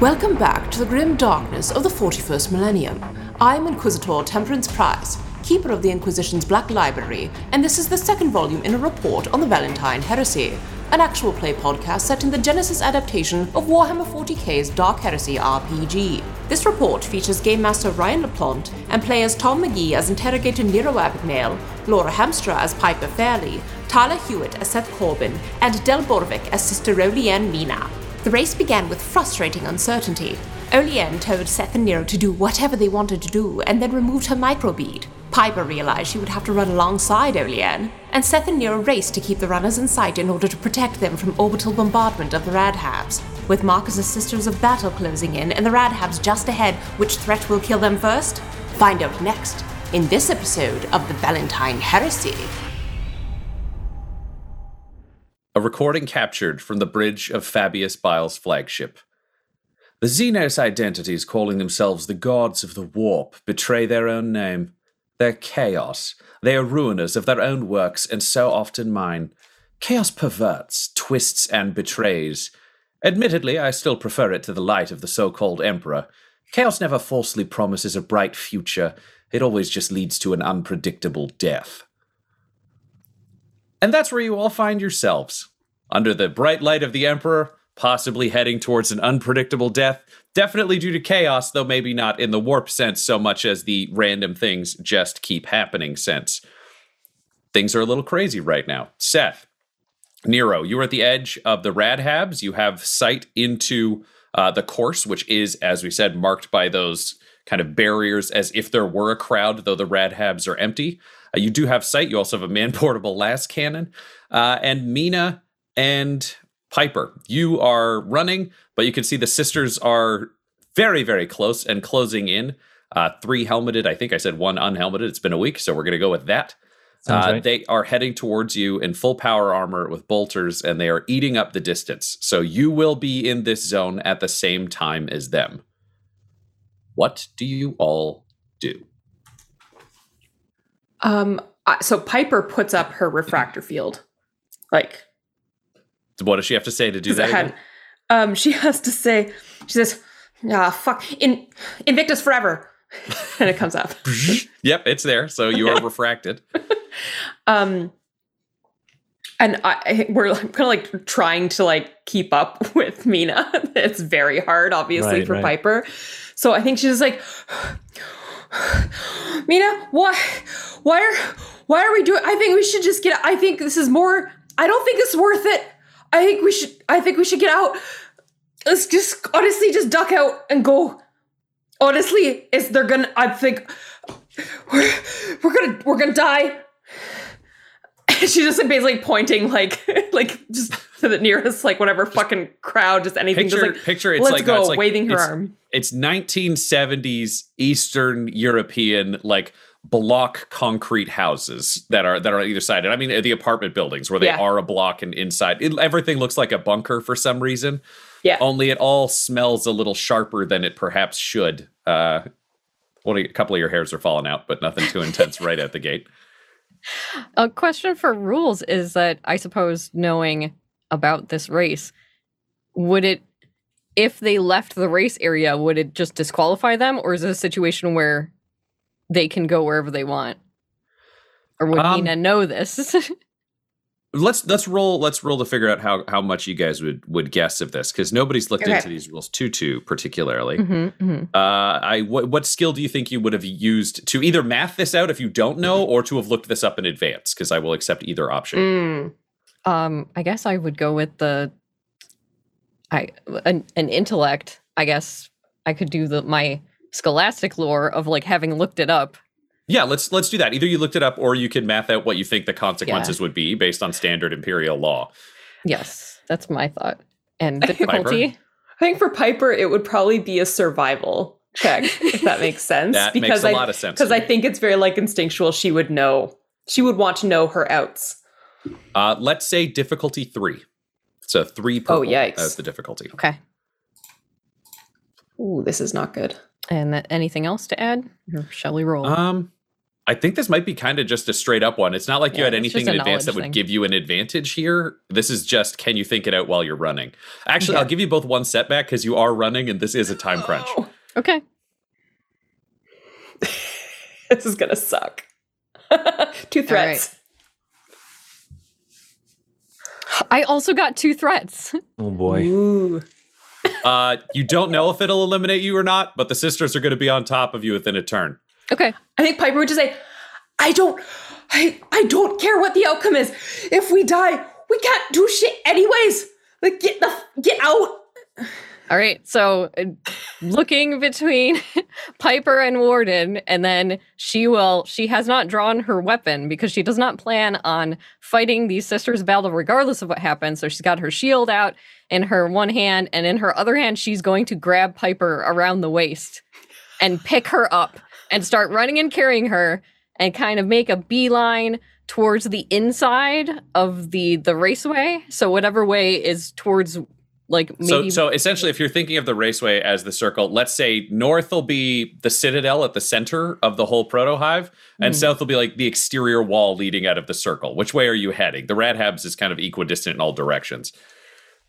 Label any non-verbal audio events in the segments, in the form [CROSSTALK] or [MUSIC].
Welcome back to the grim darkness of the 41st millennium. I'm Inquisitor Temperance Price, keeper of the Inquisition's Black Library, and this is the second volume in a report on the Valentyne Heresy, an actual play podcast set in the Genesys adaptation of Warhammer 40k's Dark Heresy RPG. This report features Game Master Ryan LaPlante and players Tom McGee as Interrogator Nero Abagnale, Laura Hamstra as Piper Fairley, Tyler Hewitt as Seth Corbin, and Del Borovic as Sister Olianne Mina. The race began with frustrating uncertainty. Olianne told Seth and Nero to do whatever they wanted to do and then removed her microbead. Piper realized she would have to run alongside Olianne, and Seth and Nero raced to keep the runners in sight in order to protect them from orbital bombardment of the Radhabs. With Markus's Sisters of Battle closing in and the Radhabs just ahead, which threat will kill them first? Find out next in this episode of the Valentyne Heresy. A recording captured from the bridge of Fabius Bile's flagship. The Xenos identities calling themselves the gods of the warp betray their own name. They're chaos. They are ruiners of their own works and so often mine. Chaos perverts, twists, and betrays. Admittedly, I still prefer it to the light of the so called Emperor. Chaos never falsely promises a bright future, it always just leads to an unpredictable death. And that's where you all find yourselves. Under the bright light of the Emperor, possibly heading towards an unpredictable death, definitely due to chaos, though maybe not in the warp sense so much as the random things just keep happening sense. Things are a little crazy right now. Seth, Nero, you are at the edge of the Radhabs. You have sight into uh, the course, which is, as we said, marked by those kind of barriers as if there were a crowd, though the Radhabs are empty. Uh, you do have sight. You also have a man [LAUGHS] portable las cannon. Uh, and Mina and Piper, you are running, but you can see the sisters are very, very close and closing in. Uh, three helmeted. I think I said one unhelmeted. It's been a week, so we're going to go with that. Uh, right. They are heading towards you in full power armor with bolters, and they are eating up the distance. So you will be in this zone at the same time as them. What do you all do? Um. So Piper puts up her refractor field, like what does she have to say to do that? Had, um, she has to say, she says, "Ah, fuck, in Invictus forever," [LAUGHS] and it comes up. [LAUGHS] yep, it's there. So you are [LAUGHS] refracted. um, and I, we're kind of like trying to like keep up with Mina. it's very hard, obviously, right, for right. Piper. So I think she's like, [SIGHS] Mina, why, why are, why are we doing? I think we should just get. I think this is more. I don't think it's worth it. I think we should I think we should get out. Let's just honestly just duck out and go. Honestly, is they're gonna I think we're we're gonna we're gonna die. [LAUGHS] She's just like basically pointing like [LAUGHS] like just to the nearest like whatever fucking crowd, just anything. Picture, just like picture it's let's like go, it's like, waving her it's, arm. It's 1970s Eastern European like block concrete houses that are that are on either side. And I mean the apartment buildings where they yeah. are a block and inside it, everything looks like a bunker for some reason. Yeah. Only it all smells a little sharper than it perhaps should. Uh, well, a couple of your hairs are falling out, but nothing too intense [LAUGHS] right at the gate. A question for rules is that I suppose knowing about this race, would it if they left the race area, would it just disqualify them, or is it a situation where they can go wherever they want? Or would um, Nina know this? [LAUGHS] let's let's roll let's roll to figure out how how much you guys would would guess of this because nobody's looked okay. into these rules too too particularly mm-hmm, mm-hmm. uh i what, what skill do you think you would have used to either math this out if you don't know or to have looked this up in advance because i will accept either option mm. um i guess i would go with the i an, an intellect i guess i could do the my scholastic lore of like having looked it up. Yeah, let's let's do that. Either you looked it up or you could math out what you think the consequences yeah. would be based on standard imperial law. Yes, that's my thought. And difficulty. Piper? I think for Piper it would probably be a survival check, if that makes [LAUGHS] sense. that because makes a I, lot of sense. Because I think it's very like instinctual. She would know. She would want to know her outs. Uh, let's say difficulty three. So three purple oh, yikes. as the difficulty. Okay. Ooh, this is not good. And that, anything else to add? Or shall we roll? Um, I think this might be kind of just a straight up one. It's not like you had anything in advance that knowledge would thing. give you an advantage here. This is just can you think it out while you're running? Actually, Yeah. I'll give you both one setback because you are running and this is a time crunch. Oh, Okay. [LAUGHS] this is gonna suck. [LAUGHS] Two threats. I also got two threats. Oh boy. Ooh. Uh, you don't know if it'll eliminate you or not, but the sisters are going to be on top of you within a turn. Okay. I think Piper would just say, I don't I I don't care what the outcome is. If we die, we can't do shit anyways. Like get the get out. All right. So uh, looking between [LAUGHS] Piper and Warden, and then she will, she has not drawn her weapon because she does not plan on fighting these sisters' battle regardless of what happens. So she's got her shield out in her one hand, and in her other hand, she's going to grab Piper around the waist and pick her up and start running and carrying her and kind of make a beeline towards the inside of the the raceway so whatever way is towards like maybe So, so essentially, if you're thinking of the raceway as the circle, let's say north will be the citadel at the center of the whole proto hive, and Hmm. south will be like the exterior wall leading out of the circle. Which way are you heading? The Radhabs is kind of equidistant in all directions.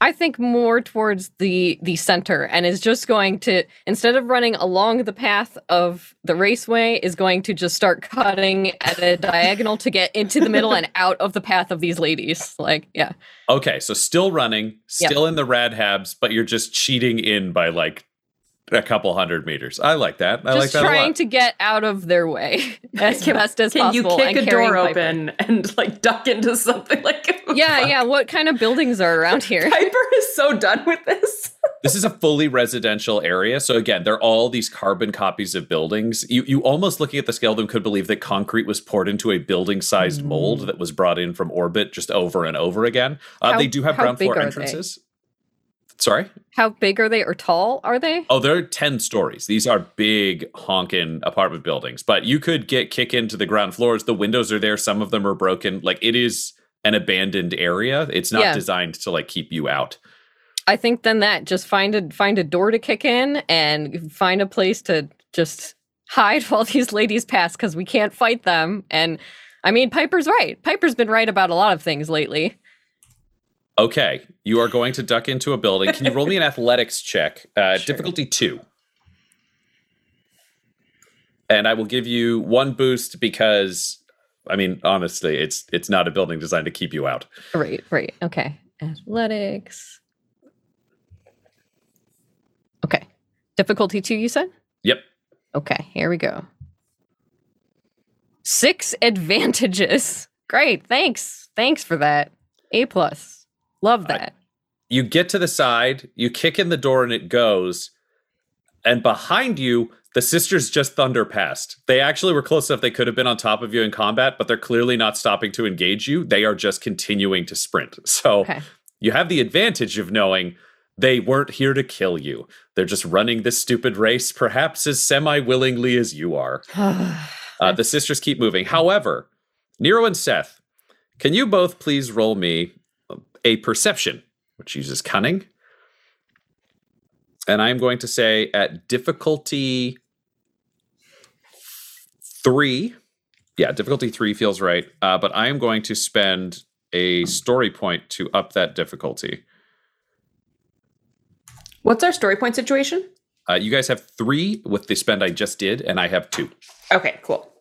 I think more towards the the center and is just going to instead of running along the path of the raceway is going to just start cutting at a diagonal to get into the middle and out of the path of these ladies. Like, yeah. Okay, so still running, Yep. still in the rad habs, but you're just cheating in by like a couple hundred meters. I like that. I just like that a trying lot. to get out of their way [LAUGHS] as best as Can you kick and a door open and like duck into something like Yeah, yeah. What kind of buildings are around here? [LAUGHS] Piper is so done with this. [LAUGHS] this is a fully residential area. So again, they're all these carbon copies of buildings. You you almost looking at the scale of them could believe that concrete was poured into a building sized mold that was brought in from orbit just over and over again. Uh, How- they do have ground floor are they? entrances. Sorry? How big are they or tall are they? Oh, they're 10 stories. These are big honking apartment buildings, but you could get kick into the ground floors. The windows are there. Some of them are broken. Like it is an abandoned area. It's not Yeah. designed to like keep you out. I think then that just find a find a door to kick in and find a place to just hide [LAUGHS] while these ladies pass because we can't fight them. And I mean, Piper's right. Piper's been right about a lot of things lately. Okay, you are going to duck into a building. Can you roll me an athletics check? Uh, [LAUGHS] Sure. Difficulty two. And I will give you one boost because, I mean, honestly, it's it's not a building designed to keep you out. Right, right. Okay. Athletics. Okay. Difficulty two, you said? Yep. Okay, here we go. Six advantages. Great. Thanks. Thanks for that. A plus. Love that. You get to the side, you kick in the door, and it goes. And behind you, the sisters just thunder past. They actually were close enough they could have been on top of you in combat, but they're clearly not stopping to engage you. They are just continuing to sprint. So Okay. you have the advantage of knowing they weren't here to kill you. They're just running this stupid race, perhaps as semi willingly as you are. [SIGHS] Uh, the sisters keep moving. However, Nero and Seth, can you both please roll me a perception, which uses cunning? And I'm going to say at difficulty three. Yeah, difficulty three feels right. Uh, but I am going to spend a story point to up that difficulty. What's our story point situation? Uh, you guys have three with the spend I just did, and I have two. Okay, cool.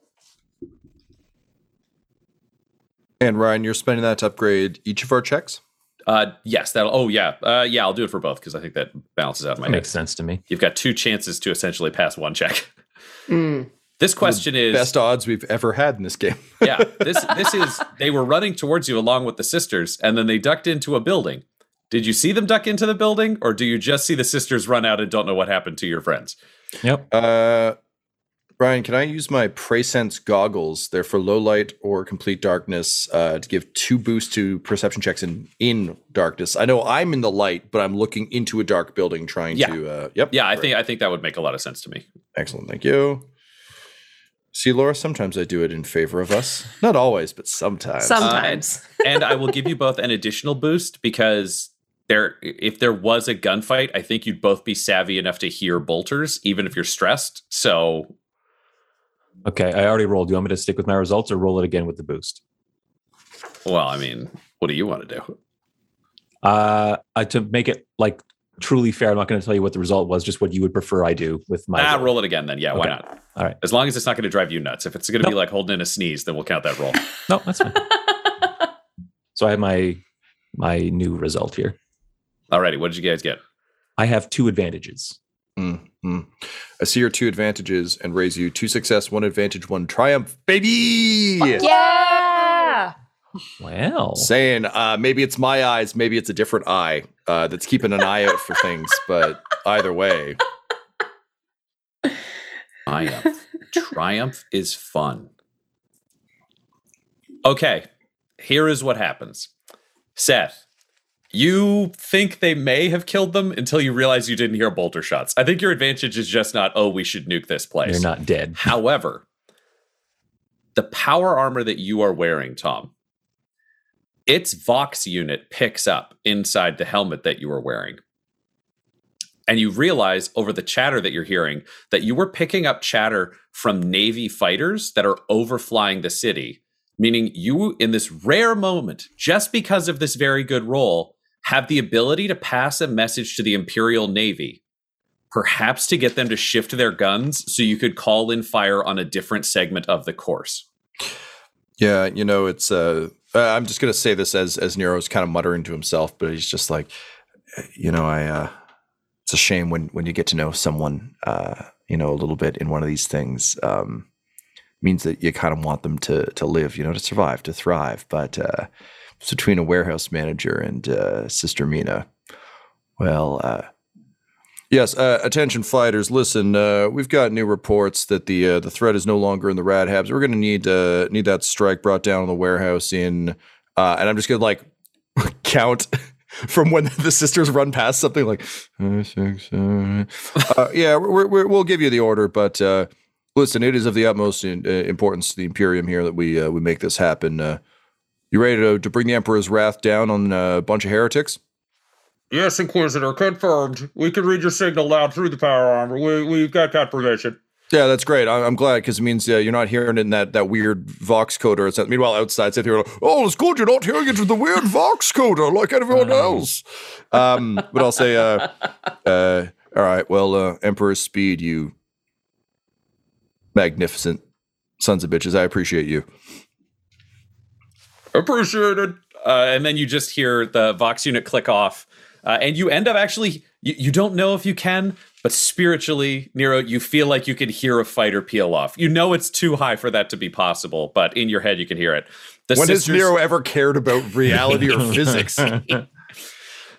And Ryan, you're spending that to upgrade each of our checks. Uh, yes, that'll. Oh, yeah, uh, yeah. I'll do it for both because I think that balances out in my That head. makes sense to me. You've got two chances to essentially pass one check. [LAUGHS] Mm. This question is Best odds we've ever had in this game. [LAUGHS] yeah. This [LAUGHS] this is they were running towards you along with the sisters, and then they ducked into a building. Did you see them duck into the building, or do you just see the sisters run out and don't know what happened to your friends? Yep. Uh, Ryan, can I use my Preysense goggles? They're for low light or complete darkness uh, to give two boosts to perception checks in in darkness. I know I'm in the light, but I'm looking into a dark building trying Yeah. to. Uh, yep. Yeah, I great. think I think that would make a lot of sense to me. Excellent. Thank you. See, Laura, sometimes I do it in favor of us. Not always, but sometimes. Sometimes. and I will give you both an additional boost because there if there was a gunfight, I think you'd both be savvy enough to hear bolters, even if you're stressed. So Okay, I already rolled. Do you want me to stick with my results or roll it again with the boost? Well, I mean, what do you want to do? Uh, uh to make it like truly fair, I'm not going to tell you what the result was. Just what you would prefer I do with my. Ah, roll. roll it again then. Yeah, why not? All right. As long as it's not going to drive you nuts. If it's going to be like holding in a sneeze, then we'll count that roll. [LAUGHS] No, that's fine. so I have my my new result here. Alrighty, what did you guys get? I have two advantages. Mm, mm. I see your two advantages and raise you two success, one advantage, one triumph, baby. Yeah. Well, Saying uh, maybe it's my eyes, maybe it's a different eye uh, that's keeping an eye out for things. But either way, Triumph. Triumph is fun. Okay, here is what happens. Seth, you think they may have killed them until you realize you didn't hear bolter shots. I think your advantage is just not, oh, we should nuke this place. you're not dead. [LAUGHS] However, the power armor that you are wearing, Tom, its Vox unit picks up inside the helmet that you are wearing. And you realize over the chatter that you're hearing that you were picking up chatter from Navy fighters that are overflying the city, meaning you, in this rare moment, just because of this very good roll, have the ability to pass a message to the Imperial Navy perhaps to get them to shift their guns so you could call in fire on a different segment of the course. yeah, you know, it's. Uh, I'm just gonna say this as as Nero's kind of muttering to himself, but he's just like, uh, you know, I. Uh, it's a shame when when you get to know someone, uh, you know, a little bit in one of these things. Um, means that you kind of want them to to live, you know, to survive, to thrive. But uh, it's between a warehouse manager and uh, Sister Mina. Well, uh, yes. Uh, attention, fighters. Listen, uh, we've got new reports that the uh, the threat is no longer in the rad habs. We're going to need uh, need that strike brought down on the warehouse in. And I'm just going to like [LAUGHS] count. [LAUGHS] From when the sisters run past something like, six, yeah, we're, we'll give you the order, but listen, it is of the utmost in, importance to the Imperium here that we we make this happen. You ready to, to bring the Emperor's wrath down on a bunch of heretics? Yes, Inquisitor, confirmed. We can read your signal loud through the power armor. We, we've got confirmation. Yeah, that's great. I'm, I'm glad because it means uh, you're not hearing it in that, that weird Vox coder. It's meanwhile, outside, you're like, oh, it's good you're not hearing it in the weird Vox coder like everyone else. Um, but I'll say, uh, uh, all right, well, uh, Emperor's speed, you magnificent sons of bitches. I appreciate you. Appreciated. Uh, and then you just hear the Vox unit click off. Uh, and you end up actually, you, you don't know if you can, but spiritually, Nero, you feel like you can hear a fighter peel off. You know it's too high for that to be possible, but in your head, you can hear it. The when has Nero ever cared about reality or [LAUGHS] physics?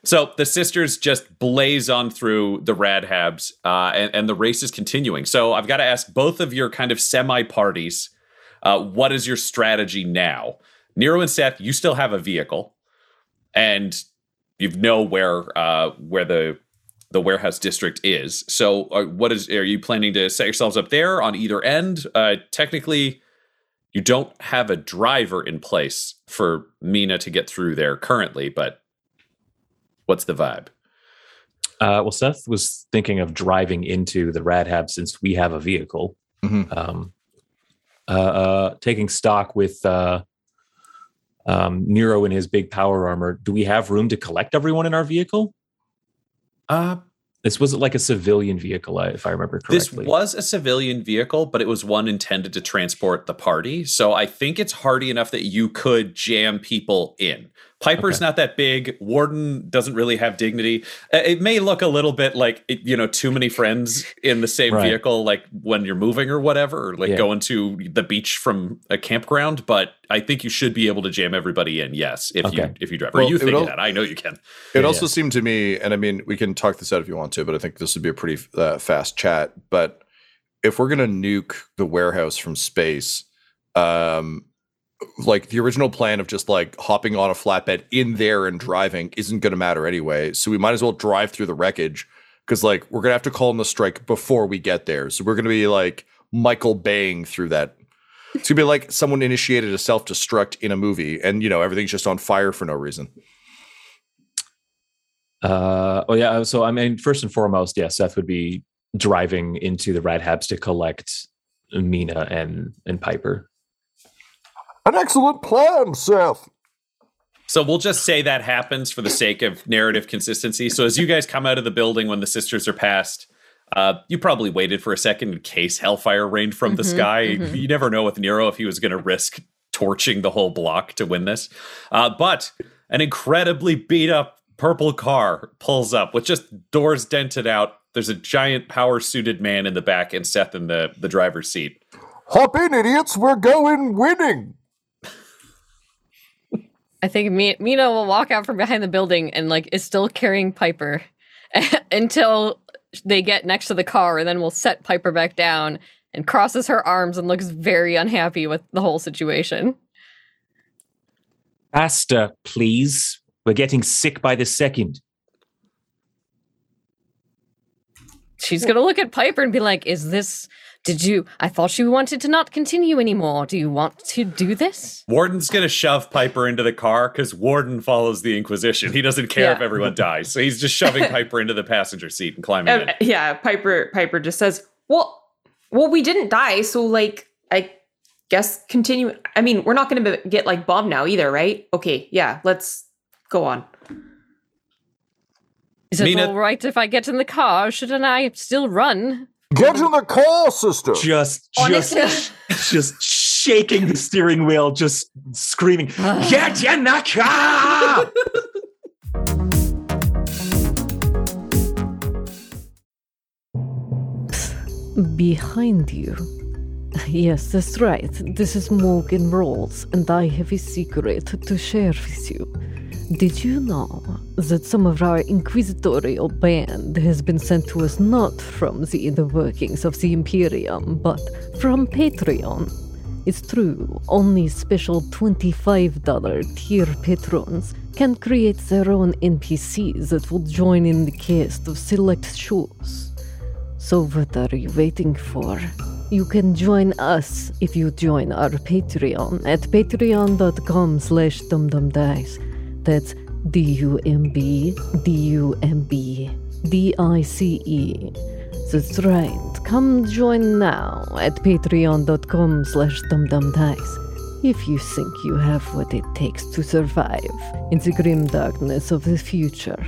So the sisters just blaze on through the radhabs, uh, and, and the race is continuing. So I've got to ask both of your kind of semi parties, uh, what is your strategy now? Nero and Seth, you still have a vehicle, and you know where uh, where the the warehouse district is. So uh, what is are you planning to set yourselves up there on either end? Uh, technically, you don't have a driver in place for Mina to get through there currently, but what's the vibe? Uh, well, Seth was thinking of driving into the Radhab since we have a vehicle. Mhm. Um, uh, uh, taking stock with uh, um, Nero in his big power armor. Do we have room to collect everyone in our vehicle? Uh, This was like a civilian vehicle, I- if I remember correctly. this was a civilian vehicle, but it was one intended to transport the party. So I think it's hardy enough that you could jam people in. Piper's Okay. not that big. Warden doesn't really have dignity. Uh, It may look a little bit like you know too many friends in the same Right. vehicle, like when you're moving or whatever, or like Yeah. going to the beach from a campground. But I think you should be able to jam everybody in. Yes, if you if you drive. Well, or you think will- that? I know you can. It Yeah, also yeah. seemed to me, and I mean, we can talk this out if you want to, but I think this would be a pretty uh, fast chat. But if we're gonna nuke the warehouse from space, um, like the original plan of just like hopping on a flatbed in there and driving isn't gonna matter anyway. So we might as well drive through the wreckage because like we're gonna have to call in the strike before we get there. So we're gonna be like Michael baying through that. It's gonna be like someone initiated a self destruct in a movie, and you know everything's just on fire for no reason. Uh, oh yeah. So I mean, first and foremost, yeah, Seth would be driving into the Radhabs to collect Mina and and Piper. An excellent plan, Seth. So we'll just say that happens for the sake of narrative consistency. So as you guys come out of the building when the sisters are past, uh, you probably waited for a second in case hellfire rained from the Mhm, sky. mhm. You never know with Nero if he was going to risk torching the whole block to win this. Uh, but an incredibly beat up purple car pulls up with just doors dented out. There's a giant power suited man in the back and Seth in the, the driver's seat. Hop in, idiots. We're going winning. I think Mi- Mina will walk out from behind the building and like is still carrying Piper [LAUGHS] until they get next to the car, and then we'll set Piper back down and crosses her arms and looks very unhappy with the whole situation. Faster, please. We're getting sick by the second. She's gonna look at Piper and be like, "Is this? Did you? I thought you wanted to not continue anymore. Do you want to do this?" Warden's going to shove Piper into the car because Warden follows the Inquisition. He doesn't care if everyone dies. So he's just shoving [LAUGHS] Piper into the passenger seat and climbing in. Uh, yeah, Piper Piper just says, "Well, well, we didn't die, so like I guess continue. I mean, we're not going to get like bombed now either, right? Okay, yeah, let's go on. Is it Mina- all right if I get in the car? Shouldn't I still run? Get in the car, sister. Just, Honestly- just, [LAUGHS] just shaking the steering wheel, just screaming, [SIGHS] "Get in the car!" Behind you. Yes, that's right. This is Morgan Rolls, and I have a secret to share with you. Did you know that some of our inquisitorial band has been sent to us not from the inner workings of the Imperium, but from Patreon? It's true, only special $25 tier patrons can create their own NPCs that will join in the cast of select shows. So what are you waiting for? You can join us if you join our Patreon at patreon.com slash dumbdumbdice. That's D-U-M-B, D-U-M-B, D-I-C-E. That's right. Come join now at patreon.com slash dumbdumbdice if you think you have what it takes to survive in the grim darkness of the future.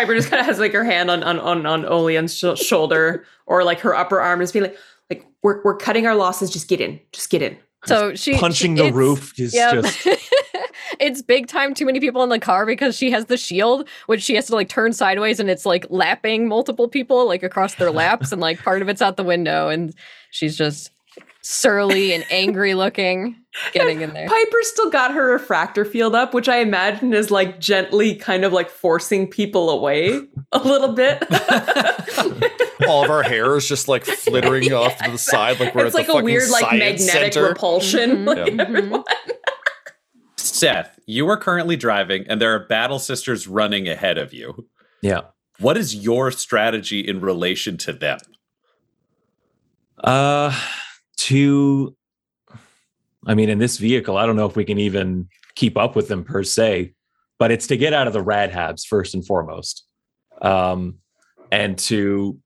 Piper just kind of has like her hand on on on, on Olianne's sh- shoulder or like her upper arm, just be like, like we're we're cutting our losses. Just get in. Just get in. So she punching she- the roof is Yep. just [LAUGHS] it's big time too many people in the car because she has the shield which she has to like turn sideways and it's like lapping multiple people like across their laps and like part of it's out the window and she's just surly and angry looking [LAUGHS] getting in there. Piper still got her refractor field up, which I imagine is like gently kind of like forcing people away a little bit. [LAUGHS] All of our hair is just like flittering [LAUGHS] off to the side, like we're it's at like the a fucking weird like magnetic center. repulsion. Mhm. Like, Yeah. Everyone. Seth, you are currently driving, and there are battle sisters running ahead of you. yeah. What is your strategy in relation to them? Uh, to, I mean, in this vehicle, I don't know if we can even keep up with them per se, but it's to get out of the rad habs first and foremost, um, and to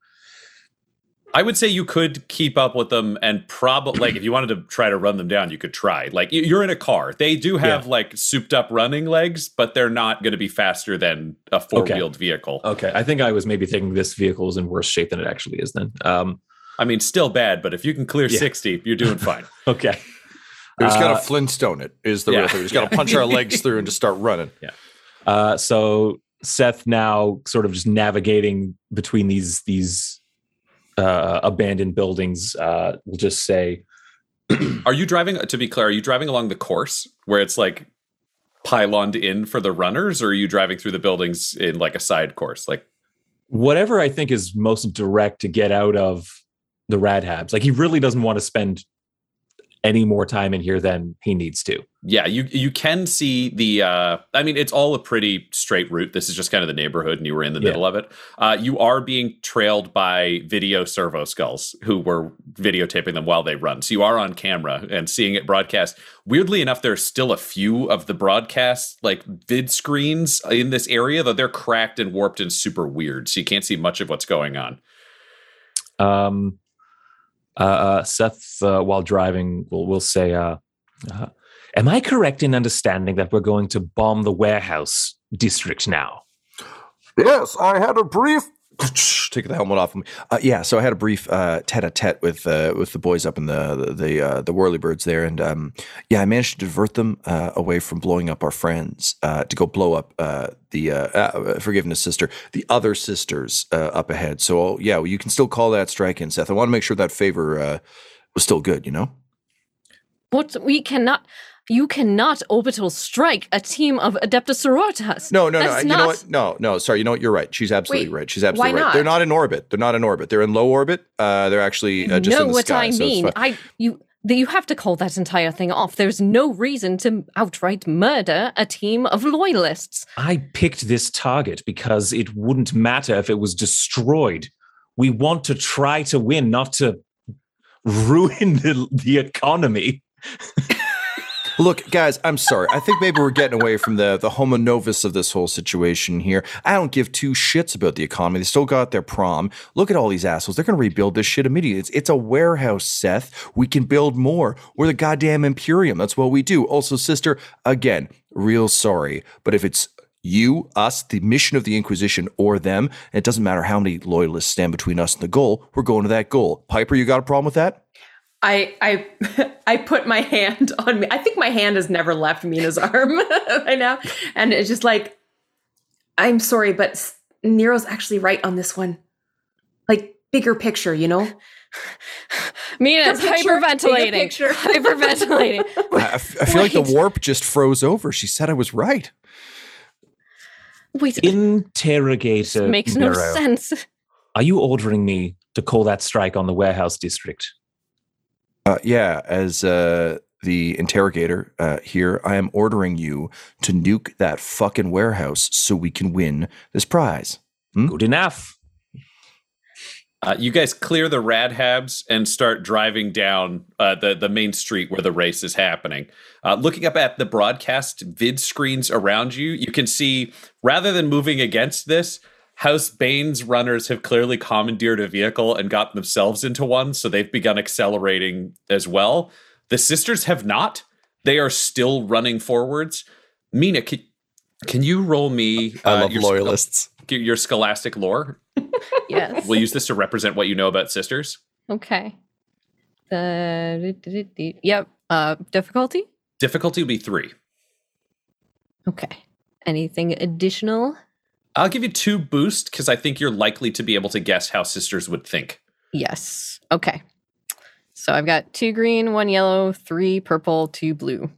I would say you could keep up with them, and probably like if you wanted to try to run them down, you could try. Like you- you're in a car; they do have like souped up running legs, but they're not going to be faster than a four wheeled vehicle. okay. I think I was maybe thinking this vehicle is in worse shape than it actually is. Then, um, I mean, still bad, but if you can clear Yeah. sixty, you're doing [LAUGHS] fine. okay. We just Uh, gotta Flintstone it. Is the yeah. real thing. We just gotta punch our legs [LAUGHS] through and just start running. Uh, so Seth now sort of just navigating between these these uh, abandoned buildings. Uh, we'll just say [CLEARS THROAT] Are you driving? To be clear, are you driving along the course where it's like pyloned in for the runners, or are you driving through the buildings in like a side course? Like, whatever I think is most direct to get out of the rad habs. Like he really doesn't want to spend any more time in here than he needs to. Yeah, you you can see the. Uh, I mean, it's all a pretty straight route. This is just kind of the neighborhood, and you were in the Yeah. middle of it. Uh, you are being trailed by video servo skulls who were videotaping them while they run. So you are on camera and seeing it broadcast. Weirdly enough, there's still a few of the broadcast like vid screens in this area, though they're cracked and warped and super weird, so you can't see much of what's going on. Um, uh, uh, Seth, uh, while driving, will will say, uh, uh, "Am I correct in understanding that we're going to bomb the warehouse district now?" Yes, I had a brief. [LAUGHS] Take the helmet off of me. Uh, yeah, so I had a brief uh, tete-a-tete with uh, with the boys up in the the the, uh, whirlybirds there, and um, yeah, I managed to divert them uh, away from blowing up our friends uh, to go blow up the forgiveness sister, the other sisters up ahead. So yeah, well, you can still call that strike in, Seth. I want to make sure that favor was still good. You know. What we cannot, you cannot orbital strike a team of Adeptus Sororitas. No, no, no. That's You know what? No, no. Sorry. You know what? You're right. She's absolutely Wait, right. She's absolutely why right. not? They're not in orbit. They're not in orbit. They're in low orbit. Uh, they're actually uh, just know in the what sky. I so it's mean. fine. I you you have to call that entire thing off. There's no reason to outright murder a team of loyalists. I picked this target because it wouldn't matter if it was destroyed. We want to try to win, not to ruin [LAUGHS] the, the economy. [LAUGHS] Look, guys, I'm sorry. I think maybe we're getting away from the the homo novus of this whole situation here. I don't give two shits about the economy. They still got their prom. Look at all these assholes. They're going to rebuild this shit immediately. It's, it's a warehouse, Seth. We can build more. We're the goddamn Imperium. That's what we do. Also, sister, again, real sorry. But if it's you, us, the mission of the Inquisition, or them, it doesn't matter how many loyalists stand between us and the goal. We're going to that goal. Piper, you got a problem with that? I I [LAUGHS] I put my hand [LAUGHS] on me. I think my hand has never left Mina's arm [LAUGHS] by now, and it's just like, I'm sorry, but Nero's actually right on this one. Like bigger picture, you know. Mina is Bigger hyperventilating. picture. Hyperventilating. I, I f- I feel like the warp just froze over. She said I was right. Wait, Interrogator makes no sense. Are you ordering me to call that strike on the warehouse district? Uh, yeah, as uh, the interrogator uh, here, I am ordering you to nuke that fucking warehouse so we can win this prize. Good enough. Uh, you guys clear the radhabs and start driving down uh, the the main street where the race is happening. Uh, looking up at the broadcast vid screens around you, you can see rather than moving against this, House Bane's runners have clearly commandeered a vehicle and gotten themselves into one, so they've begun accelerating as well. The sisters have not; they are still running forwards. Mina, can, can you roll me? I uh, love your, loyalists. Your scholastic lore. [LAUGHS] Yes. We'll use this to represent what you know about sisters. Okay. Uh, yep. Uh, difficulty. Difficulty will be three. Okay. Anything additional? I'll give you two boost because I think you're likely to be able to guess how sisters would think. Yes. Okay. So I've got two green, one yellow, three purple, two blue,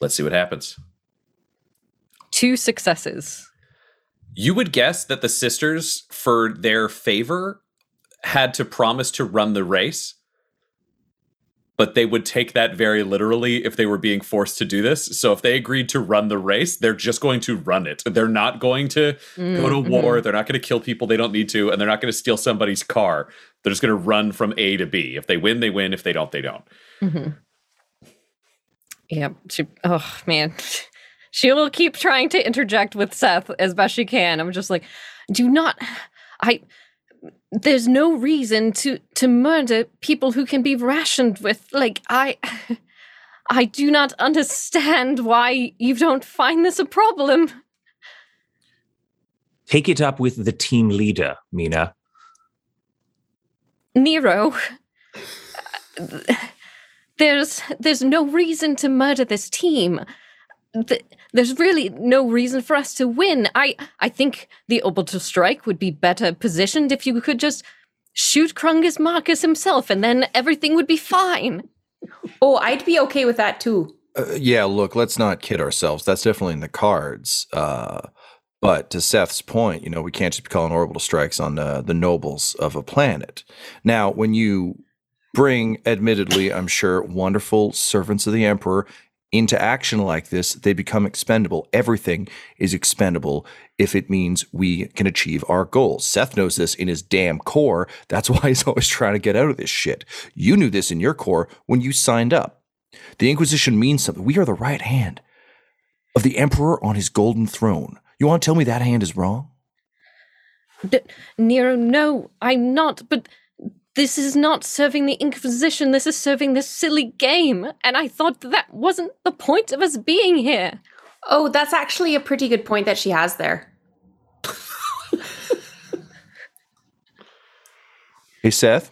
Let's see what happens. two successes. You would guess that the sisters, for their favor, had to promise to run the race, but they would take that very literally if they were being forced to do this. So if they agreed to run the race, they're just going to run it. They're not going to go to Mhm. war. They're not going to kill people they don't need to, and they're not going to steal somebody's car. They're just going to run from A to B. If they win, they win. If they don't, they don't. Mhm. Yep. She, oh man, [LAUGHS] she will keep trying to interject with Seth as best she can. I'm just like, do not. I. There's no reason to to murder people who can be rationed with. Like I. [LAUGHS] I do not understand why you don't find this a problem. Take it up with the team leader, Mina. Nero, [LAUGHS] there's there's no reason to murder this team. Th- There's really no reason for us to win. I I think the orbital strike would be better positioned if you could just shoot Krungus Markus himself, and then everything would be fine. Oh, I'd be okay with that too. Uh, yeah, look, let's not kid ourselves. That's definitely in the cards. Uh, but to Seth's point, you know, we can't just be calling orbital strikes on uh, the nobles of a planet. Now, when you bring, admittedly, I'm sure, wonderful servants of the Emperor into action like this, they become expendable. Everything is expendable if it means we can achieve our goals. Seth knows this in his damn core. That's [LAUGHS] why he's always trying to get out of this shit. You knew this in your core when you signed up. The Inquisition means something. We are the right hand of the Emperor on his golden throne. You want to tell me that hand is wrong? D- Nero, no, I'm not, but this is not serving the Inquisition. This is serving this silly game. And I thought that wasn't the point of us being here. Oh, that's actually a pretty good point that she has there. [LAUGHS] Hey, Seth,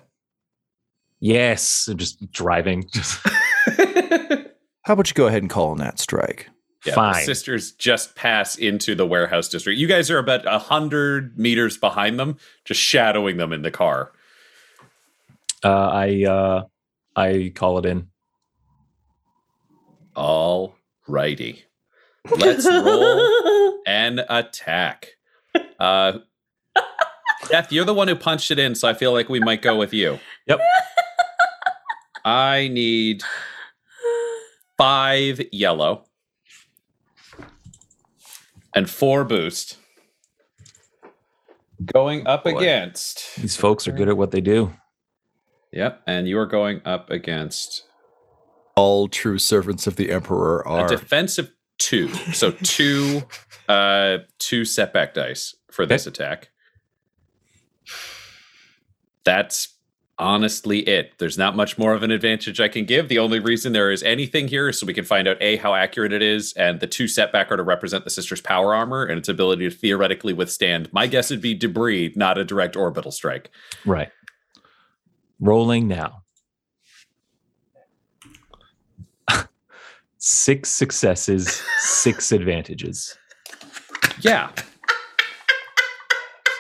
Yes, just driving. How about you go ahead and call on that strike? Yeah, Fine. Sisters just pass into the warehouse district. You guys are about a hundred meters behind them, just shadowing them in the car. Uh, I uh, I call it in. All righty. Let's roll [LAUGHS] an attack. Uh Beth, you're the one who punched it in, so I feel like we might go with you. Yep. I need five yellow and four boost. Going up Boy. against. These folks are good at what they do. Yep, and you are going up against All true servants of the Emperor are a are. defensive two. So two [LAUGHS] uh two setback dice for this attack. That's honestly it. There's not much more of an advantage I can give. The only reason there is anything here is so we can find out A, how accurate it is, and the two setback are to represent the sister's power armor and its ability to theoretically withstand. My guess would be debris, not a direct orbital strike. Right. Rolling now. six successes, six [LAUGHS] advantages. Yeah. Just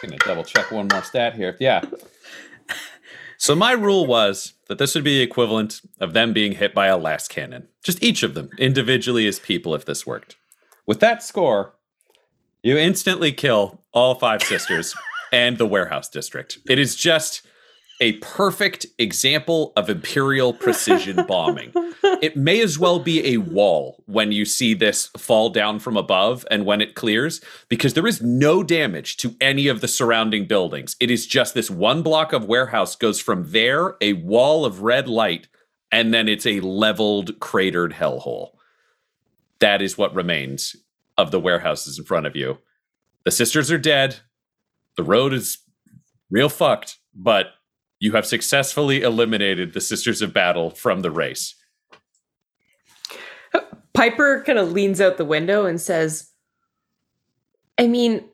gonna double check one more stat here. Yeah. So my rule was that this would be the equivalent of them being hit by a las cannon. Just each of them individually as people if this worked. With that score, you instantly kill all five sisters [LAUGHS] and the warehouse district. It is just a perfect example of imperial precision [LAUGHS] bombing. It may as well be a wall when you see this fall down from above and when it clears, because there is no damage to any of the surrounding buildings. It is just this one block of warehouse goes from there, a wall of red light, and then it's a leveled, cratered hellhole. That is what remains of the warehouses in front of you. The sisters are dead. The road is real fucked, but you have successfully eliminated the Sisters of Battle from the race. Piper kind of leans out the window and says, I mean,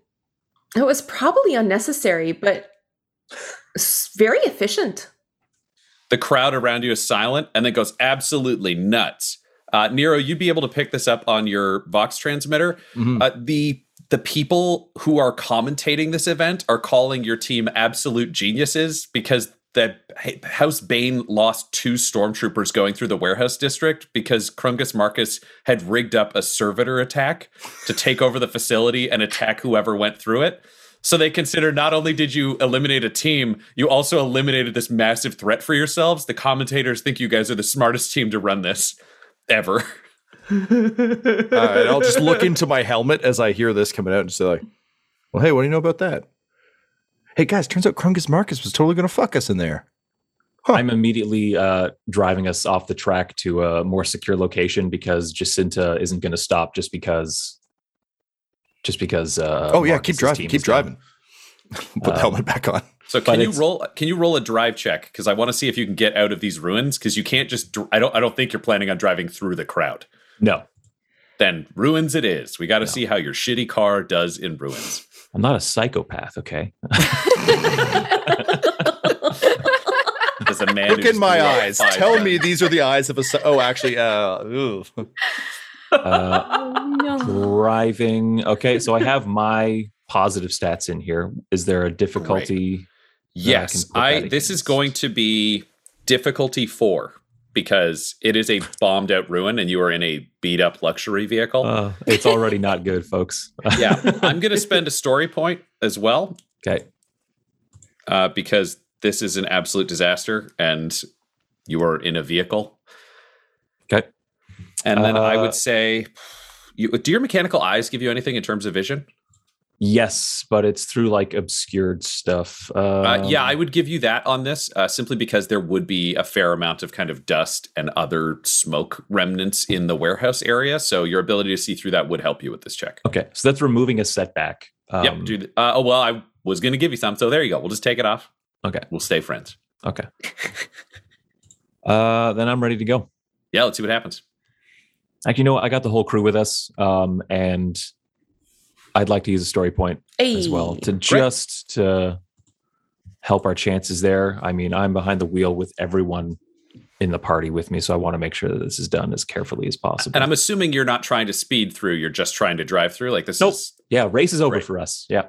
it was probably unnecessary, but very efficient. The crowd around you is silent and then goes absolutely nuts. Uh, Nero, you'd be able to pick this up on your Vox transmitter. Mhm. Uh, the the people who are commentating this event are calling your team absolute geniuses because the House Bane lost two stormtroopers going through the warehouse district because Krungus Markus had rigged up a servitor attack to take over the facility and attack whoever went through it. So they consider not only did you eliminate a team, you also eliminated this massive threat for yourselves. The commentators think you guys are the smartest team to run this ever. [LAUGHS] [LAUGHS] All right, I'll just look into my helmet as I hear this coming out and say, like, "Well, hey, what do you know about that?" Hey, guys, turns out Krungus Markus was totally going to fuck us in there. Huh. I'm immediately uh, driving us off the track to a more secure location because Jacinta isn't going to stop just because. Just because. Uh, oh yeah, Markus's keep driving, keep driving. [LAUGHS] Put the Um, helmet back on. So can you roll? Can you roll a drive check? Because I want to see if you can get out of these ruins. Because you can't just. dr- I don't. I don't think you're planning on driving through the crowd. No, Then ruins it is. We got to No. see how your shitty car does in ruins. I'm not a psychopath. Okay. [LAUGHS] As a man, Look in my eyes. five Tell me these are the eyes of a. Oh, actually, uh, ooh. [LAUGHS] Uh, Oh, no. driving. Okay, so I have my positive stats in here. Is there a difficulty? that I Yes, can I. This is going to be difficulty four because it is a bombed out ruin, and you are in a beat up luxury vehicle. Uh, it's already not good, folks. [LAUGHS] yeah, I'm going to spend a story point as well okay. uh, because this is an absolute disaster, and you are in a vehicle. Okay. And then I Uh, would say, you, do your mechanical eyes give you anything in terms of vision? Yes, but it's through like obscured stuff. Uh, yeah, Um, I would give you that on this, uh, simply because there would be a fair amount of kind of dust and other smoke remnants in the warehouse area. So your ability to see through that would help you with this check. Okay, so that's removing a setback. Um, yep. Th- uh, oh well, I was going to give you some, so there you go. We'll just take it off. Okay. We'll stay friends. Okay. [LAUGHS] uh, then I'm ready to go. Yeah, let's see what happens. Actually, you know what? I got the whole crew with us, um, and I'd like to use a story point as well to just to help our chances there. I mean, I'm behind the wheel with everyone in the party with me, so I want to make sure that this is done as carefully as possible. And I'm assuming you're not trying to speed through; you're just trying to drive through. Like this Nope. is yeah, race is over Great. for us. Yeah.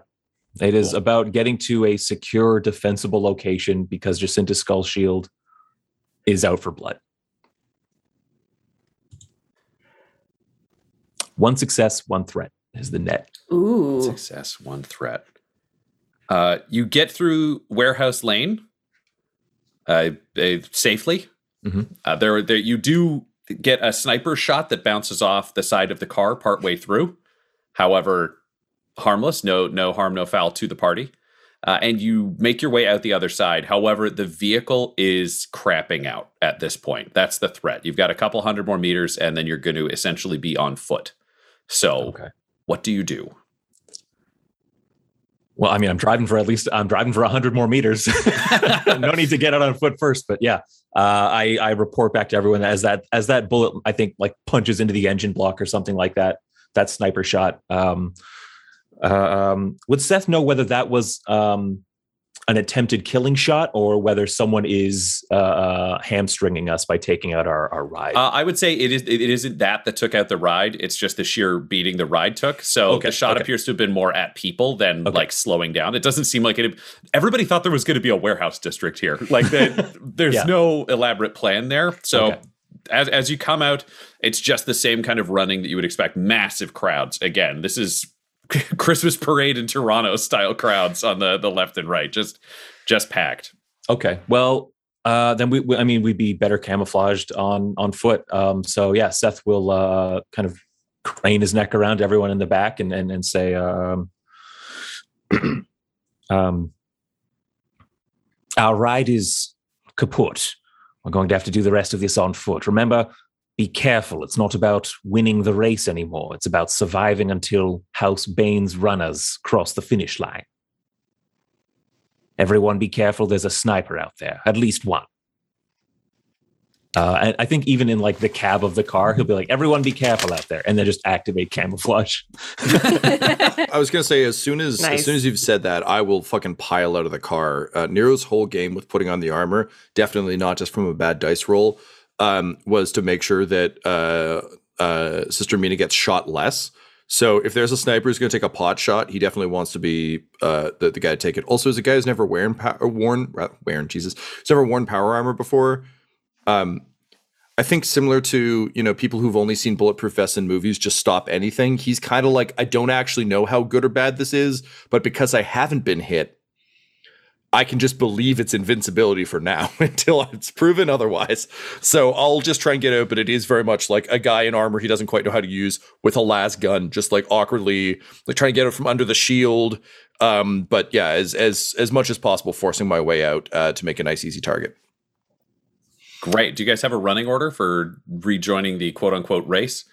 It is Cool. about getting to a secure, defensible location because Jacinta Skull Shield is out for blood. One success, one threat is the net. Ooh. success, one threat. Uh, you get through warehouse lane uh, uh, safely. Mhm. Uh, there, there, you do get a sniper shot that bounces off the side of the car partway through. However, harmless, no, no harm, no foul to the party. Uh, and you make your way out the other side. However, the vehicle is crapping out at this point. That's the threat. You've got a couple hundred more meters, and then you're going to essentially be on foot. So, Okay. What do you do? Well, I mean, I'm driving for at least I'm driving for hundred more meters. [LAUGHS] no need to get out on foot first, but yeah, uh, I I report back to everyone as that as that bullet I think like punches into the engine block or something like that. That sniper shot. Um, uh, um, would Seth know whether that was um, an attempted killing shot or whether someone is uh, uh, hamstringing us by taking out our our ride? Uh, I would say it is. It isn't that that took out the ride. It's just the sheer beating the ride took. So Okay, the shot okay. appears to have been more at people than Okay. like slowing down. It doesn't seem like it. Everybody thought there was going to be a warehouse district here. Like [LAUGHS] there's Yeah. no elaborate plan there. So. As, as you come out, it's just the same kind of running that you would expect. Massive crowds. Again, this is [LAUGHS] Christmas parade in Toronto style crowds on the, the left and right. Just just packed. Okay. Well, uh, then we, we, I mean, we'd be better camouflaged on on foot. Um, so yeah, Seth will uh, kind of crane his neck around everyone in the back and and, and say, um, [CLEARS THROAT] um, "Our ride is kaput. We're going to have to do the rest of this on foot. Remember." Be careful. It's not about winning the race anymore. It's about surviving until House Bane's runners cross the finish line. Everyone be careful. There's a sniper out there, at least one. Uh, and I think even in like the cab of the car, he'll be like, "Everyone be careful out there," and then just activate camouflage. [LAUGHS] I was gonna say as soon as Nice. as soon as you've said that, I will fucking pile out of the car. Uh, Nero's whole game with putting on the armor, definitely not just from a bad dice roll, um, was to make sure that uh, uh, Sister Mina gets shot less. So if there's a sniper who's gonna take a pot shot, he definitely wants to be uh, the, the guy to take it. Also, as a guy who's never wearing or worn wearing Jesus, who's never worn power armor before, um, I think similar to you know people who've only seen bulletproof vests in movies just stop anything. He's kind of like I don't actually know how good or bad this is, but because I haven't been hit, I can just believe it's invincibility for now [LAUGHS] until it's proven otherwise. So I'll just try and get out, but it is very much like a guy in armor he doesn't quite know how to use with a las gun, just like awkwardly like trying to get it from under the shield. Um, but yeah, as as as much as possible, forcing my way out uh, to make a nice easy target. Great. Do you guys have a running order for rejoining the quote unquote race?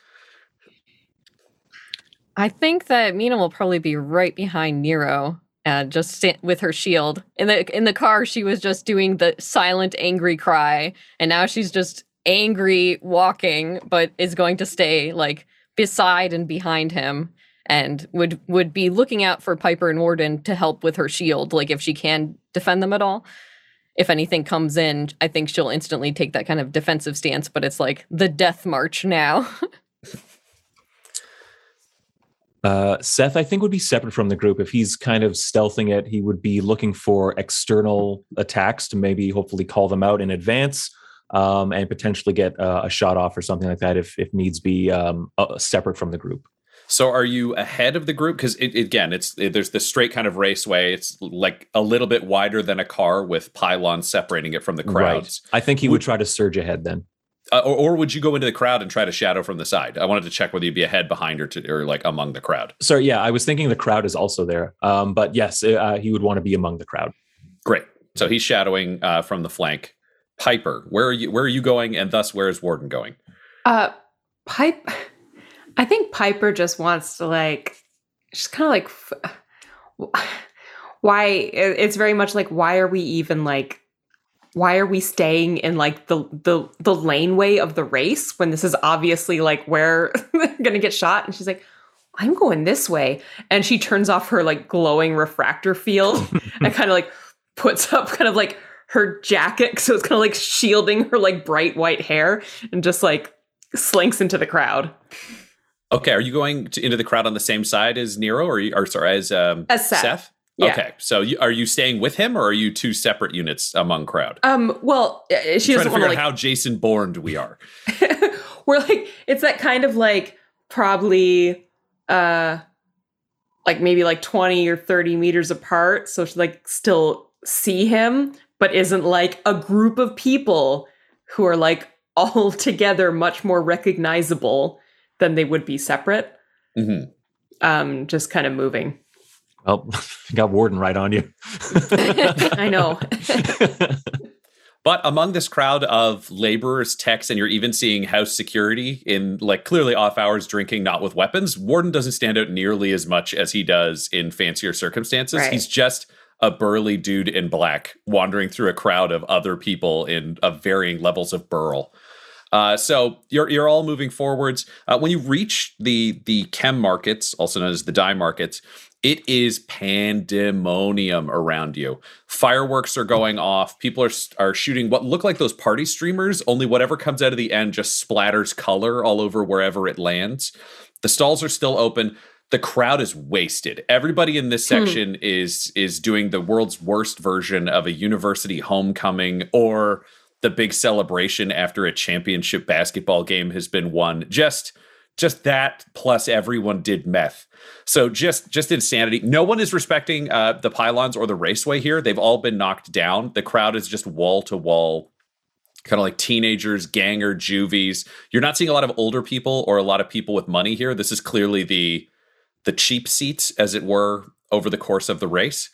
I think that Mina will probably be right behind Nero, uh, just sit with her shield. In the in the car, she was just doing the silent, angry cry, and now she's just angry walking, but is going to stay like beside and behind him, and would would be looking out for Piper and Warden to help with her shield, like if she can defend them at all. If anything comes in, I think she'll instantly take that kind of defensive stance, but it's like the death march now. [LAUGHS] Uh, Seth, I think, would be separate from the group. If he's kind of stealthing it, he would be looking for external attacks to maybe hopefully call them out in advance um, and potentially get uh, a shot off or something like that if, if needs be um, uh, separate from the group. So are you ahead of the group? Because it, again, it's it, there's this straight kind of raceway. It's like a little bit wider than a car with pylons separating it from the crowds. I think he would Would- try to surge ahead then. Uh, or, or would you go into the crowd and try to shadow from the side? I wanted to check whether you'd be ahead, behind, or to, or like among the crowd. So yeah, I was thinking the crowd is also there. Um, but yes, uh, he would want to be among the crowd. Great. So he's shadowing uh, from the flank. Piper, where are you? Where are you going? And thus, where is Warden going? Uh, Pipe. I think Piper just wants to like, she's kind of like, f- why? It's very much like, why are we even like, why are we staying in like the the the laneway of the race when this is obviously like where [LAUGHS] they're gonna get shot? And she's like, I'm going this way, and she turns off her like glowing refractor field [LAUGHS] and kind of like puts up kind of like her jacket so it's kind of like shielding her like bright white hair and just like slinks into the crowd Okay, are you going to, into the crowd on the same side as Nero, or, you, or sorry, as um, As Seth. Yeah. Okay, so you, are you staying with him, or are you two separate units among crowd? um well uh, she trying to doesn't want figure out like how Jason Bourne we are. [LAUGHS] we're like it's that kind of like probably uh like maybe like 20 or 30 meters apart so she like still see him but isn't like a group of people who are like [LAUGHS] all together much more recognizable than they would be separate Mhm. um just kind of moving Well, [LAUGHS] got Warden right on you. [LAUGHS] i know [LAUGHS] But among this crowd of laborers, techs, and you're even seeing house security in like clearly off hours drinking, not with weapons, Warden doesn't stand out nearly as much as he does in fancier circumstances. Right. He's just a burly dude in black wandering through a crowd of other people in of varying levels of burl. Uh, so you're you're all moving forwards. Uh, when you reach the the chem markets, also known as the dye markets, it is pandemonium around you. Fireworks are going off. People are are shooting what look like those party streamers. Only whatever comes out of the end just splatters color all over wherever it lands. The stalls are still open. The crowd is wasted. Everybody in this hmm. section is is doing the world's worst version of a university homecoming or the big celebration after a championship basketball game has been won. Just just that plus everyone did meth. So just just insanity. No one is respecting uh, the pylons or the raceway here. They've all been knocked down. The crowd is just wall to wall kind of like teenagers, ganger, juvies. You're not seeing a lot of older people or a lot of people with money here. This is clearly the the cheap seats, as it were, over the course of the race.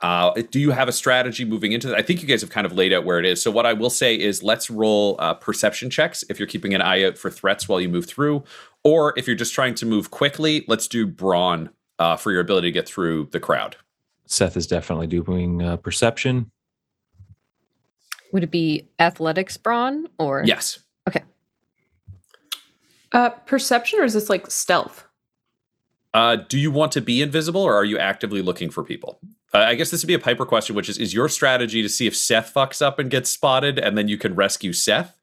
Uh, do you have a strategy moving into that? I think you guys have kind of laid out where it is. So what I will say is, let's roll uh, perception checks if you're keeping an eye out for threats while you move through, or if you're just trying to move quickly. Let's do brawn uh, for your ability to get through the crowd. Seth is definitely doing uh, perception. Would it be athletics brawn or Yes. Okay. Uh perception or is this like stealth Uh, do you want to be invisible, or are you actively looking for people? Uh, I guess this would be a Piper question, which is: Is your strategy to see if Seth fucks up and gets spotted, and then you can rescue Seth,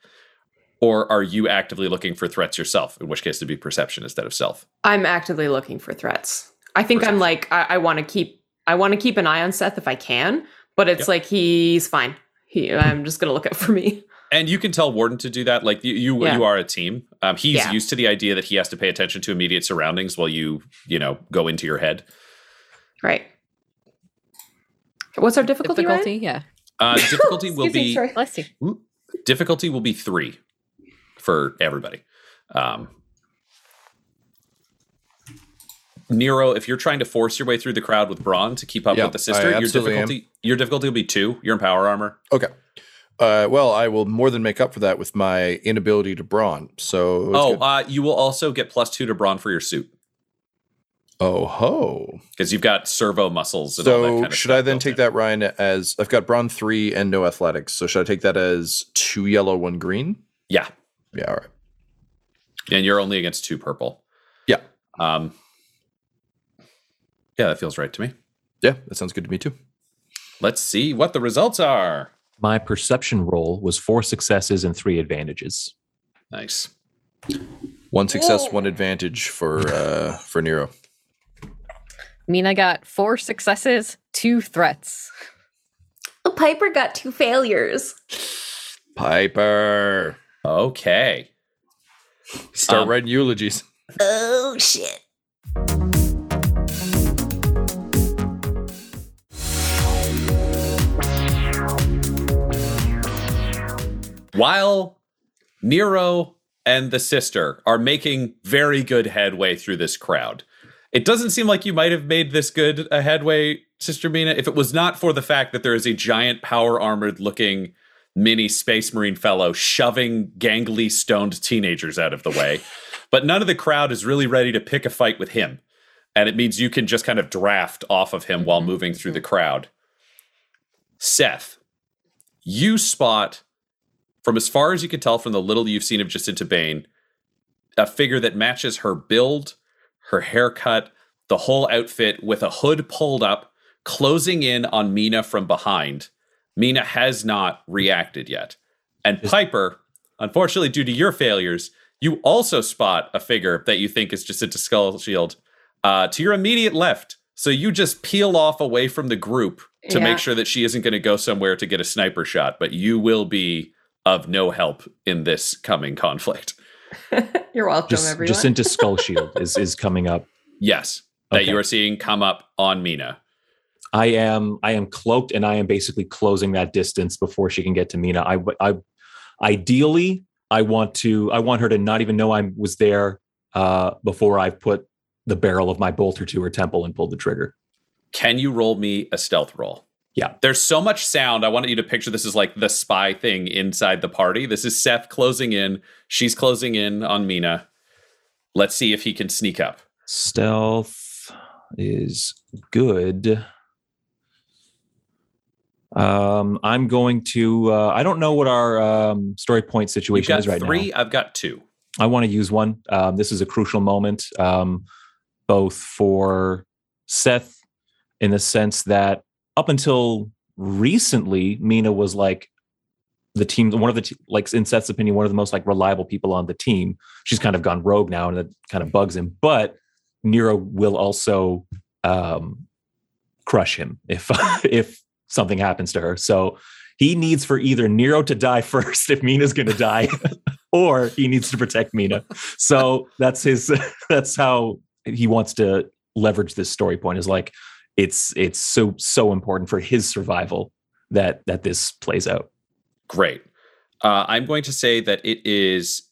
or are you actively looking for threats yourself? In which case, it'd be perception instead of self. I'm actively looking for threats. I think I'm like I, I want to keep I want to keep an eye on Seth if I can, but it's Yep. like he's fine. He I'm just gonna look out for me. And you can tell Warden to do that. Like you, you, Yeah. you are a team. Um, he's Yeah. used to the idea that he has to pay attention to immediate surroundings while you, you know, go into your head. Right. What's our difficulty? difficulty? Ryan? Yeah. Uh, difficulty [LAUGHS] will Excuse me, be sorry. Bless you. difficulty will be three for everybody. Um, Nero, if you're trying to force your way through the crowd with brawn to keep up Yeah, with the sister, your absolutely am. difficulty your difficulty will be two. You're in power armor. Okay. Uh, well, I will more than make up for that with my inability to brawn. So Oh, uh, you will also get plus two to brawn for your suit oh ho. because you've got servo muscles. And all that So kind of should I then take in. that Ryan as I've got brawn three and no athletics. So should I take that as two yellow, one green? Yeah, Yeah. All right. and you're only against two purple. Yeah. Um, yeah, that feels right to me. Yeah, that sounds good to me too. Let's see what the results are. My perception roll was four successes and three advantages. Nice. One success, one advantage for uh for Nero. I mean, I got four successes, two threats. Piper got two failures. Piper. Okay. Start Um, writing eulogies. Oh shit. While Nero and the sister are making very good headway through this crowd, it doesn't seem like you might have made this good a headway, Sister Mina, if it was not for the fact that there is a giant power armored looking mini space marine fellow shoving gangly stoned teenagers out of the way. [LAUGHS] but none of the crowd is really ready to pick a fight with him. And it means you can just kind of draft off of him while mm-hmm. moving through the mm-hmm. crowd. Seth, you spot from as far as you can tell from the little you've seen of Jacinta Bane, a figure that matches her build, her haircut, the whole outfit with a hood pulled up, closing in on Mina from behind. Mina has not reacted yet. And Piper, unfortunately, due to your failures, you also spot a figure that you think is Jacinta Skull Shield uh, to your immediate left. So you just peel off away from the group to Yeah. make sure that she isn't going to go somewhere to get a sniper shot, but you will be of no help in this coming conflict. [LAUGHS] You're welcome, Just everyone. Jacinta Skull [LAUGHS] Shield is is coming up. Yes, that you are seeing come up on Mina. I am I am cloaked and I am basically closing that distance before she can get to Mina. I I ideally I want to I want her to not even know I was there uh, before I've put the barrel of my bolter to her temple and pulled the trigger. Can you roll me a stealth roll? Yeah. There's so much sound. I wanted you to picture this as like the spy thing inside the party. This is Seth closing in. She's closing in on Mina. Let's see if he can sneak up. Stealth is good. Um, I'm going to. Uh, I don't know what our um, story point You've situation got is right three. now. I've got two. I want to use one. Um, this is a crucial moment, um, both for Seth, in the sense that up until recently, Mina was like the team, one of the t- like in Seth's opinion, one of the most like reliable people on the team. She's kind of gone rogue now, and that kind of bugs him. But Nero will also um, crush him if [LAUGHS] if something happens to her. So he needs for either Nero to die [LAUGHS] first if Mina's going to die, [LAUGHS] or he needs to protect Mina. So that's his. [LAUGHS] That's how he wants to leverage this story point. Is like it's it's so so important for his survival that that this plays out. Great. Uh, I'm going to say that it is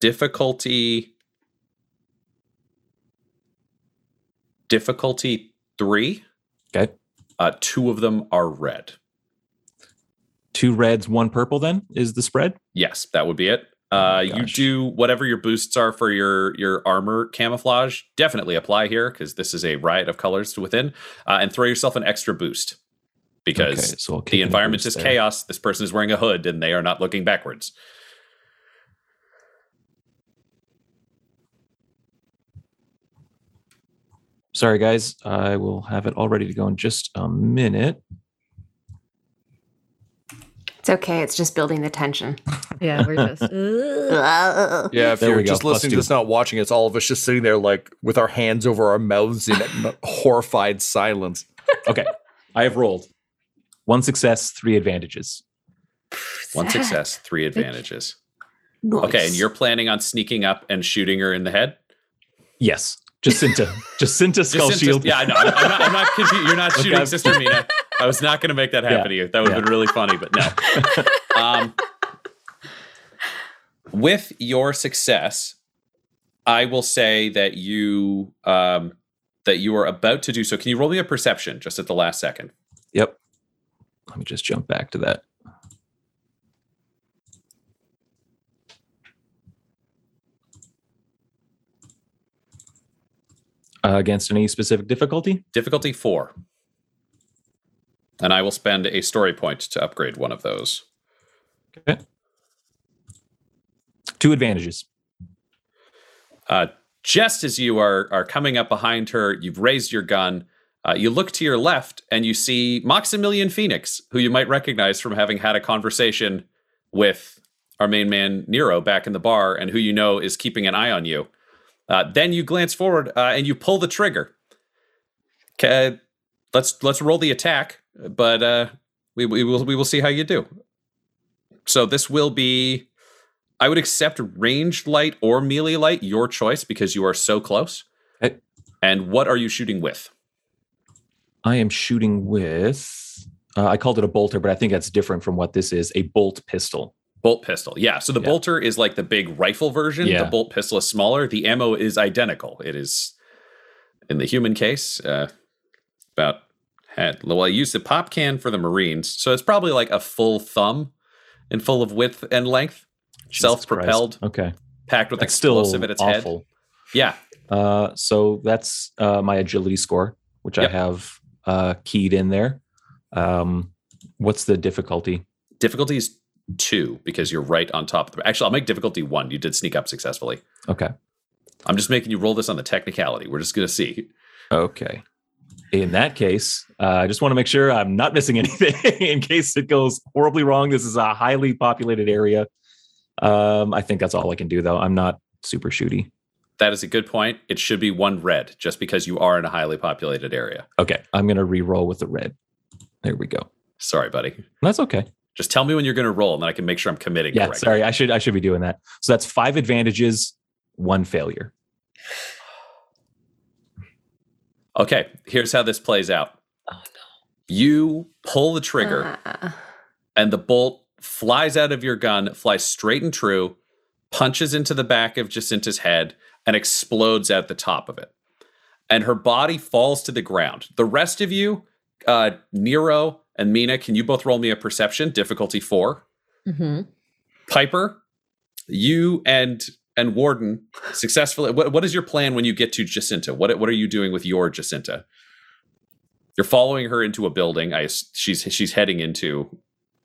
difficulty difficulty three. Okay, Uh, two of them are red. two reds, one purple. Then is the spread. Yes, that would be it. Oh Uh, my you do whatever your boosts are for your your armor camouflage. Definitely apply here because this is a riot of colors to within, uh, and throw yourself an extra boost because Okay, so the environment is there. chaos. This person is wearing a hood and they are not looking backwards. Sorry, guys. I will have it all ready to go in just a minute. It's okay. It's just building the tension. [LAUGHS] Yeah, we're just. [LAUGHS] Yeah, if There you're we go, just listening two. to this, not watching, it's all of us just sitting there like with our hands over our mouths in horrified silence. [LAUGHS] Okay, I have rolled one success, three advantages. One success, three advantages. Nice. Okay, and you're planning on sneaking up and shooting her in the head. Yes, Jacinta, Jacinta Skull Shield. Yeah, I know. I'm, not. I'm not confu- You're not [LAUGHS] Okay. shooting Sister Mina. I was not going to make that happen Yeah. to you. That would have Yeah. been really funny, but no. [LAUGHS] um, with your success, I will say that you um, that you are about to do so. Can you roll me a perception just at the last second? Yep. Let me just jump back to that. Uh, against any specific difficulty? Difficulty four, and I will spend a story point to upgrade one of those. Okay. Two advantages. Uh, just as you are are coming up behind her, you've raised your gun. Uh, you look to your left and you see Maximilian Phoenix, who you might recognize from having had a conversation with our main man Nero back in the bar, and who you know is keeping an eye on you. Uh, then you glance forward uh, and you pull the trigger. Okay, let's let's roll the attack, but uh, we we will we will see how you do. So this will be I would accept ranged light or melee light, your choice, because you are so close. Okay. And what are you shooting with? I am shooting with. Uh, I called it a bolter, but I think that's different from what this is a bolt pistol. Bolt pistol. Yeah. So the Yeah. bolter is like the big rifle version. Yeah. The bolt pistol is smaller. The ammo is identical. It is, in the human case, uh, about head. Well, I used the pop can for the Marines, so it's probably like a full thumb and full of width and length, self-propelled, Okay. packed with That's still explosive at its head. awful. Yeah. Uh, so that's uh, my agility score, which I have uh, keyed in there. Um, what's the difficulty? Difficulty is two because you're right on top of the. Actually, I'll make difficulty one. You did sneak up successfully. Okay. I'm just making you roll this on the technicality. We're just gonna see. Okay. In that case, uh, I just want to make sure I'm not missing [LAUGHS] anything in case it goes horribly wrong. This is a highly populated area. Um, I think that's all I can do, though. I'm not super shooty. That is a good point. It should be one red, just because you are in a highly populated area. Okay. I'm going to re roll with the red. There we go. Sorry, buddy. That's okay. Just tell me when you're going to roll, and then I can make sure I'm committing. Yeah. correctly. Sorry. I should, I should be doing that. So that's five advantages, one failure. Okay, here's how this plays out. Oh, no. You pull the trigger, Ah. and the bolt flies out of your gun, flies straight and true, punches into the back of Jacinta's head, and explodes at the top of it. And her body falls to the ground. The rest of you, uh, Nero and Mina, can you both roll me a perception? Difficulty four. Mm-hmm. Piper, you and and Warden successfully. What, what is your plan when you get to Jacinta? What what are you doing with your Jacinta? You're following her into a building. I s- she's she's heading into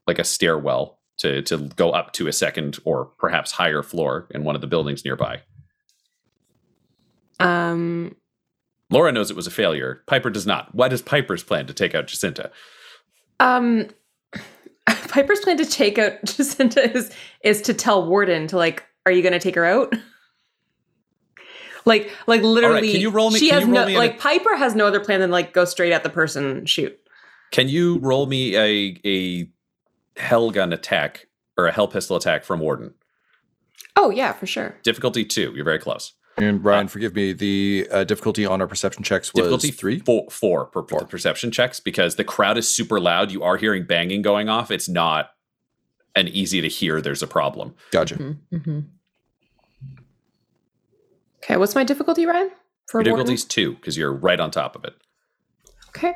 like a stairwell to to go up to a second or perhaps higher floor in one of the buildings nearby. Um, Laura knows it was a failure. Piper does not. Why does Piper's plan to take out Jacinta? Um, [LAUGHS] Piper's plan to take out [LAUGHS] Jacinta is is to tell Warden to like, are you going to take her out? Like, like literally, can you roll me- She has no like. Piper has no other plan than like go straight at the person, and shoot. Can you roll me a a hell gun attack or a hell pistol attack from Warden? Oh yeah, for sure. Difficulty two. You're very close. And Brian, forgive me. The uh, difficulty on our perception checks was difficulty three. four, four per per perception checks because the crowd is super loud. You are hearing banging going off. It's not an easy to hear. There's a problem. Gotcha. Mm-hmm. Okay, what's my difficulty, Ryan? For Your Warden? two because you're right on top of it. Okay.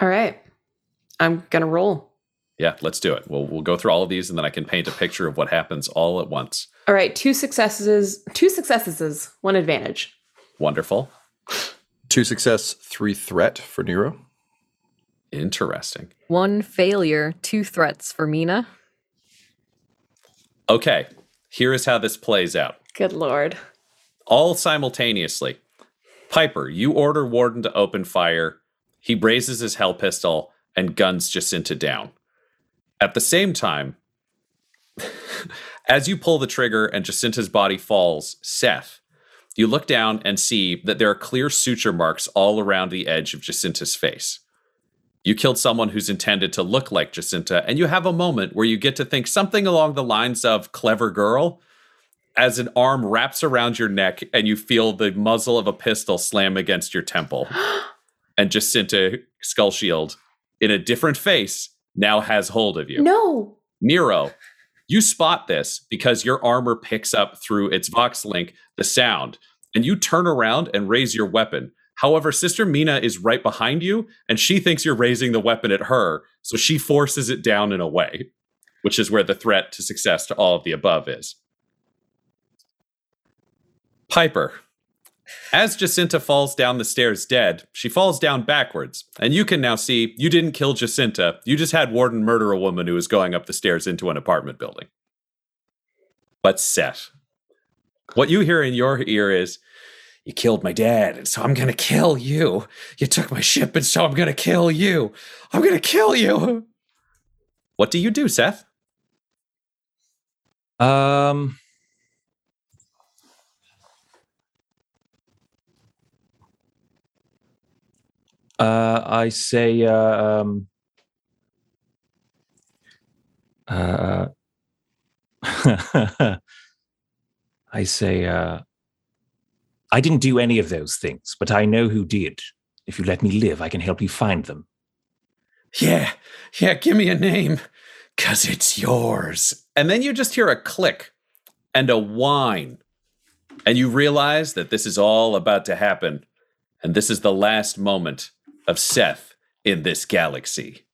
All right. I'm gonna roll. Yeah, let's do it. We'll we'll go through all of these and then I can paint a picture of what happens all at once. All right, two successes, two successes, one advantage. Wonderful. Two success, three threat for Nero. Interesting. One failure, two threats for Mina. Okay, here is how this plays out. Good lord. all simultaneously. Piper, you order Warden to open fire. He raises his hell pistol and guns Jacinta down. At the same time, [LAUGHS] as you pull the trigger and Jacinta's body falls, Seth, you look down and see that there are clear suture marks all around the edge of Jacinta's face. You killed someone who's intended to look like Jacinta, and you have a moment where you get to think something along the lines of clever girl, as an arm wraps around your neck and you feel the muzzle of a pistol slam against your temple. [GASPS] and Jacinta Skull Shield, in a different face, now has hold of you. No. Nero, you spot this because your armor picks up through its Vox link the sound, and you turn around and raise your weapon. However, Sister Mina is right behind you, and she thinks you're raising the weapon at her, so she forces it down and away, which is where the threat to success to all of the above is. Piper. As Jacinta falls down the stairs dead, she falls down backwards. And you can now see you didn't kill Jacinta. You just had Warden murder a woman who was going up the stairs into an apartment building. But Seth, what you hear in your ear is, You killed my dad, and so I'm gonna kill you. You took my ship, and so I'm gonna kill you. I'm gonna kill you. What do you do, Seth? Um, uh, I say, uh, um, uh, [LAUGHS] I say, uh, I didn't do any of those things, but I know who did. If you let me live, I can help you find them. Yeah, yeah, give me a name, cause it's yours. And then you just hear a click and a whine. And you realize that this is all about to happen. And this is the last moment of Seth in this galaxy.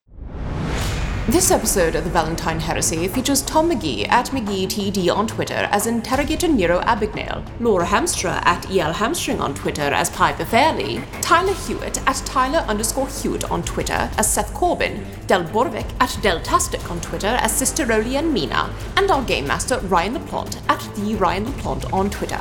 This episode of the Valentyne Heresy features Tom McGee at McGeeTD on Twitter as Interrogator Nero Abignale, Laura Hamstra at EL Hamstring on Twitter as Piper Fairley, Tyler Hewitt at Tyler underscore Hewitt on Twitter as Seth Corbin, Del Borovic at Deltastic on Twitter as Sister Roli and Mina, and our Game Master Ryan LaPlante at The Ryan LaPlante on Twitter.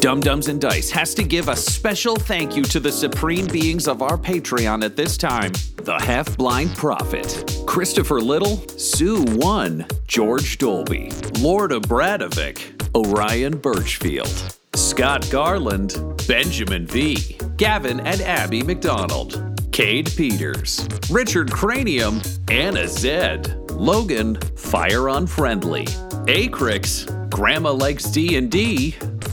Dumb-Dumbs and Dice has to give a special thank you to the supreme beings of our Patreon at this time the Half Blind Prophet, Christopher Little, Sue One, George Dolby, Lord Abradovic, Orion Birchfield, Scott Garland, Benjamin V, Gavin and Abby McDonald, Cade Peters, Richard Cranium, Anna Zed, Logan, Fire Unfriendly, Acrix, Grandma Likes D&D,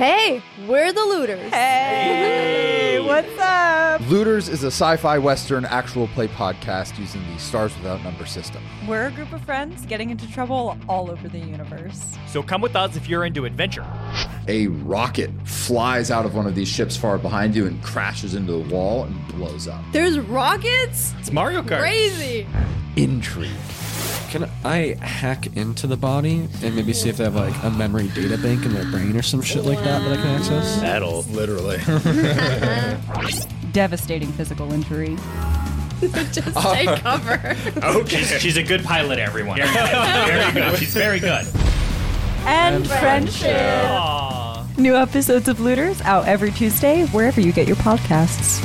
Hey, we're the looters. Hey, what's up? Looters is a sci fi western actual play podcast using the Stars Without Number system. We're a group of friends getting into trouble all over the universe. So come with us if you're into adventure. A rocket flies out of one of these ships far behind you and crashes into the wall and blows up. There's rockets? It's Mario Kart. Crazy. Intrigue. Can I hack into the body and maybe see if they have like a memory data bank in their brain or some shit like that that I can access? That'll literally [LAUGHS] [LAUGHS] devastating physical injury. [LAUGHS] Just take cover. okay. She's, she's, a good pilot, everyone. very good. She's very good. And, and friendship. friendship. New episodes of Looters out every Tuesday, wherever you get your podcasts.